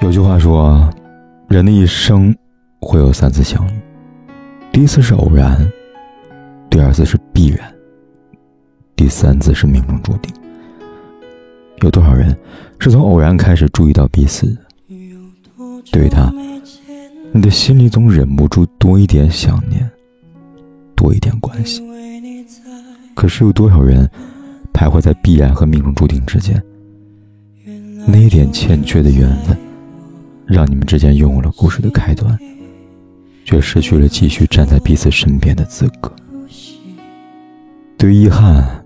有句话说，人的一生会有三次相遇，第一次是偶然，第二次是必然，第三次是命中注定。有多少人是从偶然开始注意到彼此的？对于他，你的心里总忍不住多一点想念，多一点关系。可是有多少人徘徊在必然和命中注定之间？那一点欠缺的缘分。让你们之间拥有了故事的开端，却失去了继续站在彼此身边的资格。对于遗憾，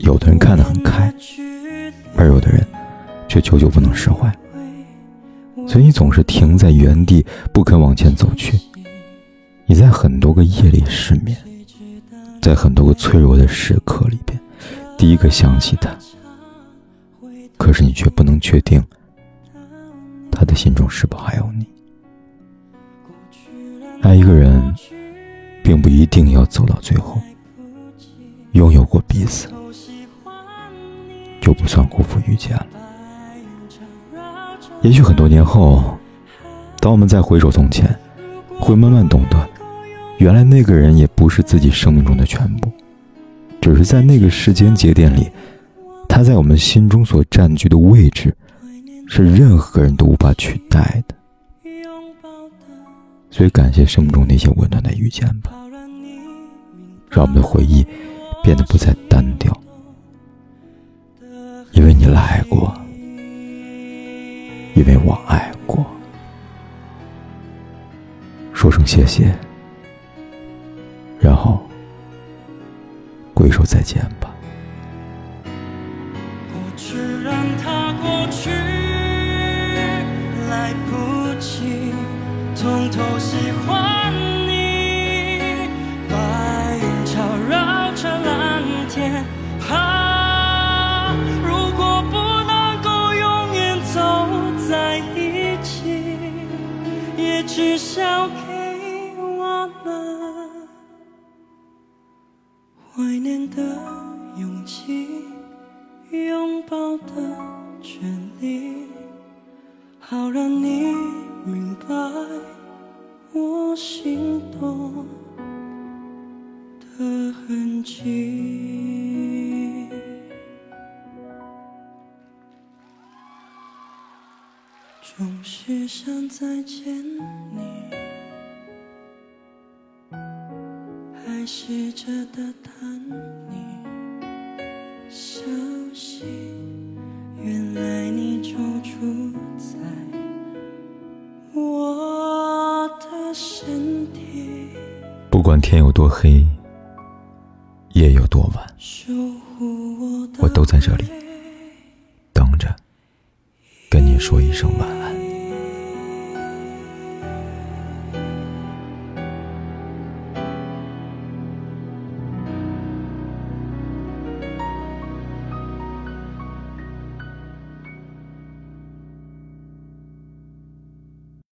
有的人看得很开，而有的人却久久不能释怀。所以你总是停在原地，不肯往前走去。你在很多个夜里失眠，在很多个脆弱的时刻里边，第一个想起他，可是你却不能确定。他的心中是否还有你？爱一个人，并不一定要走到最后。拥有过彼此，就不算辜负遇见了。也许很多年后，当我们再回首从前，会慢慢懂得，原来那个人也不是自己生命中的全部，只是在那个时间节点里，他在我们心中所占据的位置。是任何人都无法取代的，所以感谢生命中那些温暖的遇见吧，让我们的回忆变得不再单调。因为你来过，因为我爱过，说声谢谢，然后挥手再见吧。怀念的勇气，拥抱的权利，好让你明白。我心动的痕迹，总是想再见你，试着打探你消息，原来你就住在我的身体。不管天有多黑，夜有多晚，我都在这里等着，跟你说一声晚安。